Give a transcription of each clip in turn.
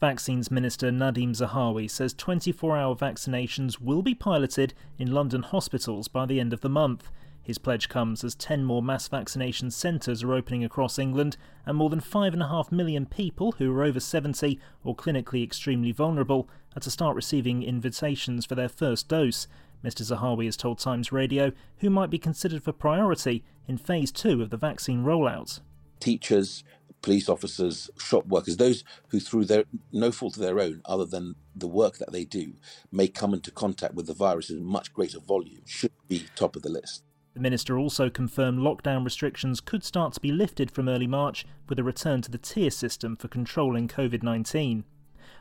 Vaccines Minister Nadhim Zahawi says 24 hour vaccinations will be piloted in London hospitals by the end of the month. His pledge comes as 10 more mass vaccination centres are opening across England, and more than 5.5 million people who are over 70 or clinically extremely vulnerable are to start receiving invitations for their first dose. Mr. Zahawi has told Times Radio who might be considered for priority in phase two of the vaccine rollout. Teachers, police officers, shop workers, those who, through their no fault of their own, other than the work that they do, may come into contact with the virus in much greater volume, should be top of the list. The minister also confirmed lockdown restrictions could start to be lifted from early March with a return to the tier system for controlling COVID 19.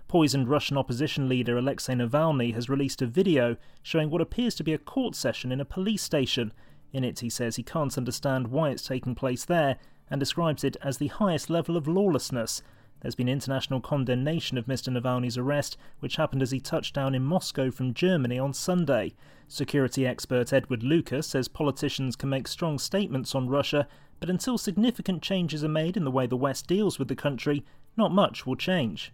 Poisoned Russian opposition leader Alexei Navalny has released a video showing what appears to be a court session in a police station. In it, he says he can't understand why it's taking place there and describes it as the highest level of lawlessness. There's been international condemnation of Mr. Navalny's arrest, which happened as he touched down in Moscow from Germany on Sunday. Security expert Edward Lucas says politicians can make strong statements on Russia, but until significant changes are made in the way the West deals with the country, not much will change.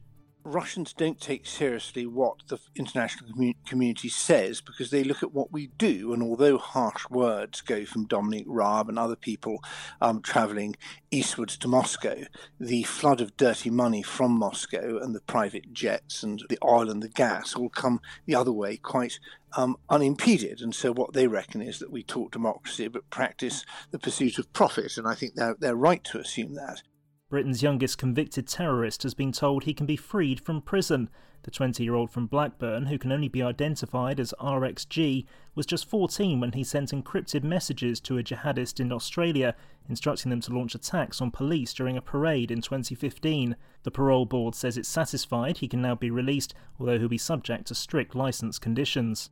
Russians don't take seriously what the international community says because they look at what we do. And although harsh words go from Dominic Raab and other people um, traveling eastwards to Moscow, the flood of dirty money from Moscow and the private jets and the oil and the gas will come the other way quite um, unimpeded. And so what they reckon is that we talk democracy but practice the pursuit of profit. And I think they're, they're right to assume that. Britain's youngest convicted terrorist has been told he can be freed from prison. The 20 year old from Blackburn, who can only be identified as RXG, was just 14 when he sent encrypted messages to a jihadist in Australia, instructing them to launch attacks on police during a parade in 2015. The parole board says it's satisfied he can now be released, although he'll be subject to strict licence conditions.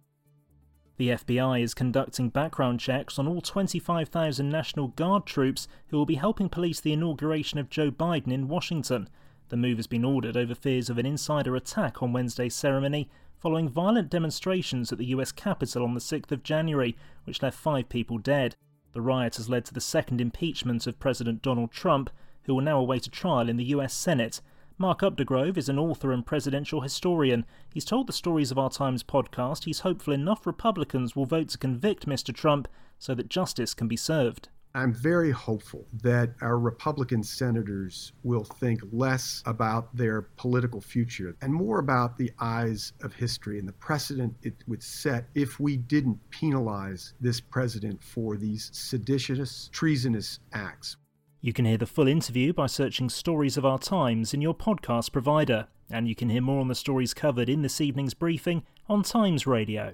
The FBI is conducting background checks on all 25,000 National Guard troops who will be helping police the inauguration of Joe Biden in Washington. The move has been ordered over fears of an insider attack on Wednesday's ceremony, following violent demonstrations at the US Capitol on the 6th of January, which left five people dead. The riot has led to the second impeachment of President Donald Trump, who will now await a trial in the US Senate. Mark Updegrove is an author and presidential historian. He's told the Stories of Our Times podcast he's hopeful enough Republicans will vote to convict Mr. Trump so that justice can be served. I'm very hopeful that our Republican senators will think less about their political future and more about the eyes of history and the precedent it would set if we didn't penalize this president for these seditious, treasonous acts. You can hear the full interview by searching Stories of Our Times in your podcast provider, and you can hear more on the stories covered in this evening's briefing on Times Radio.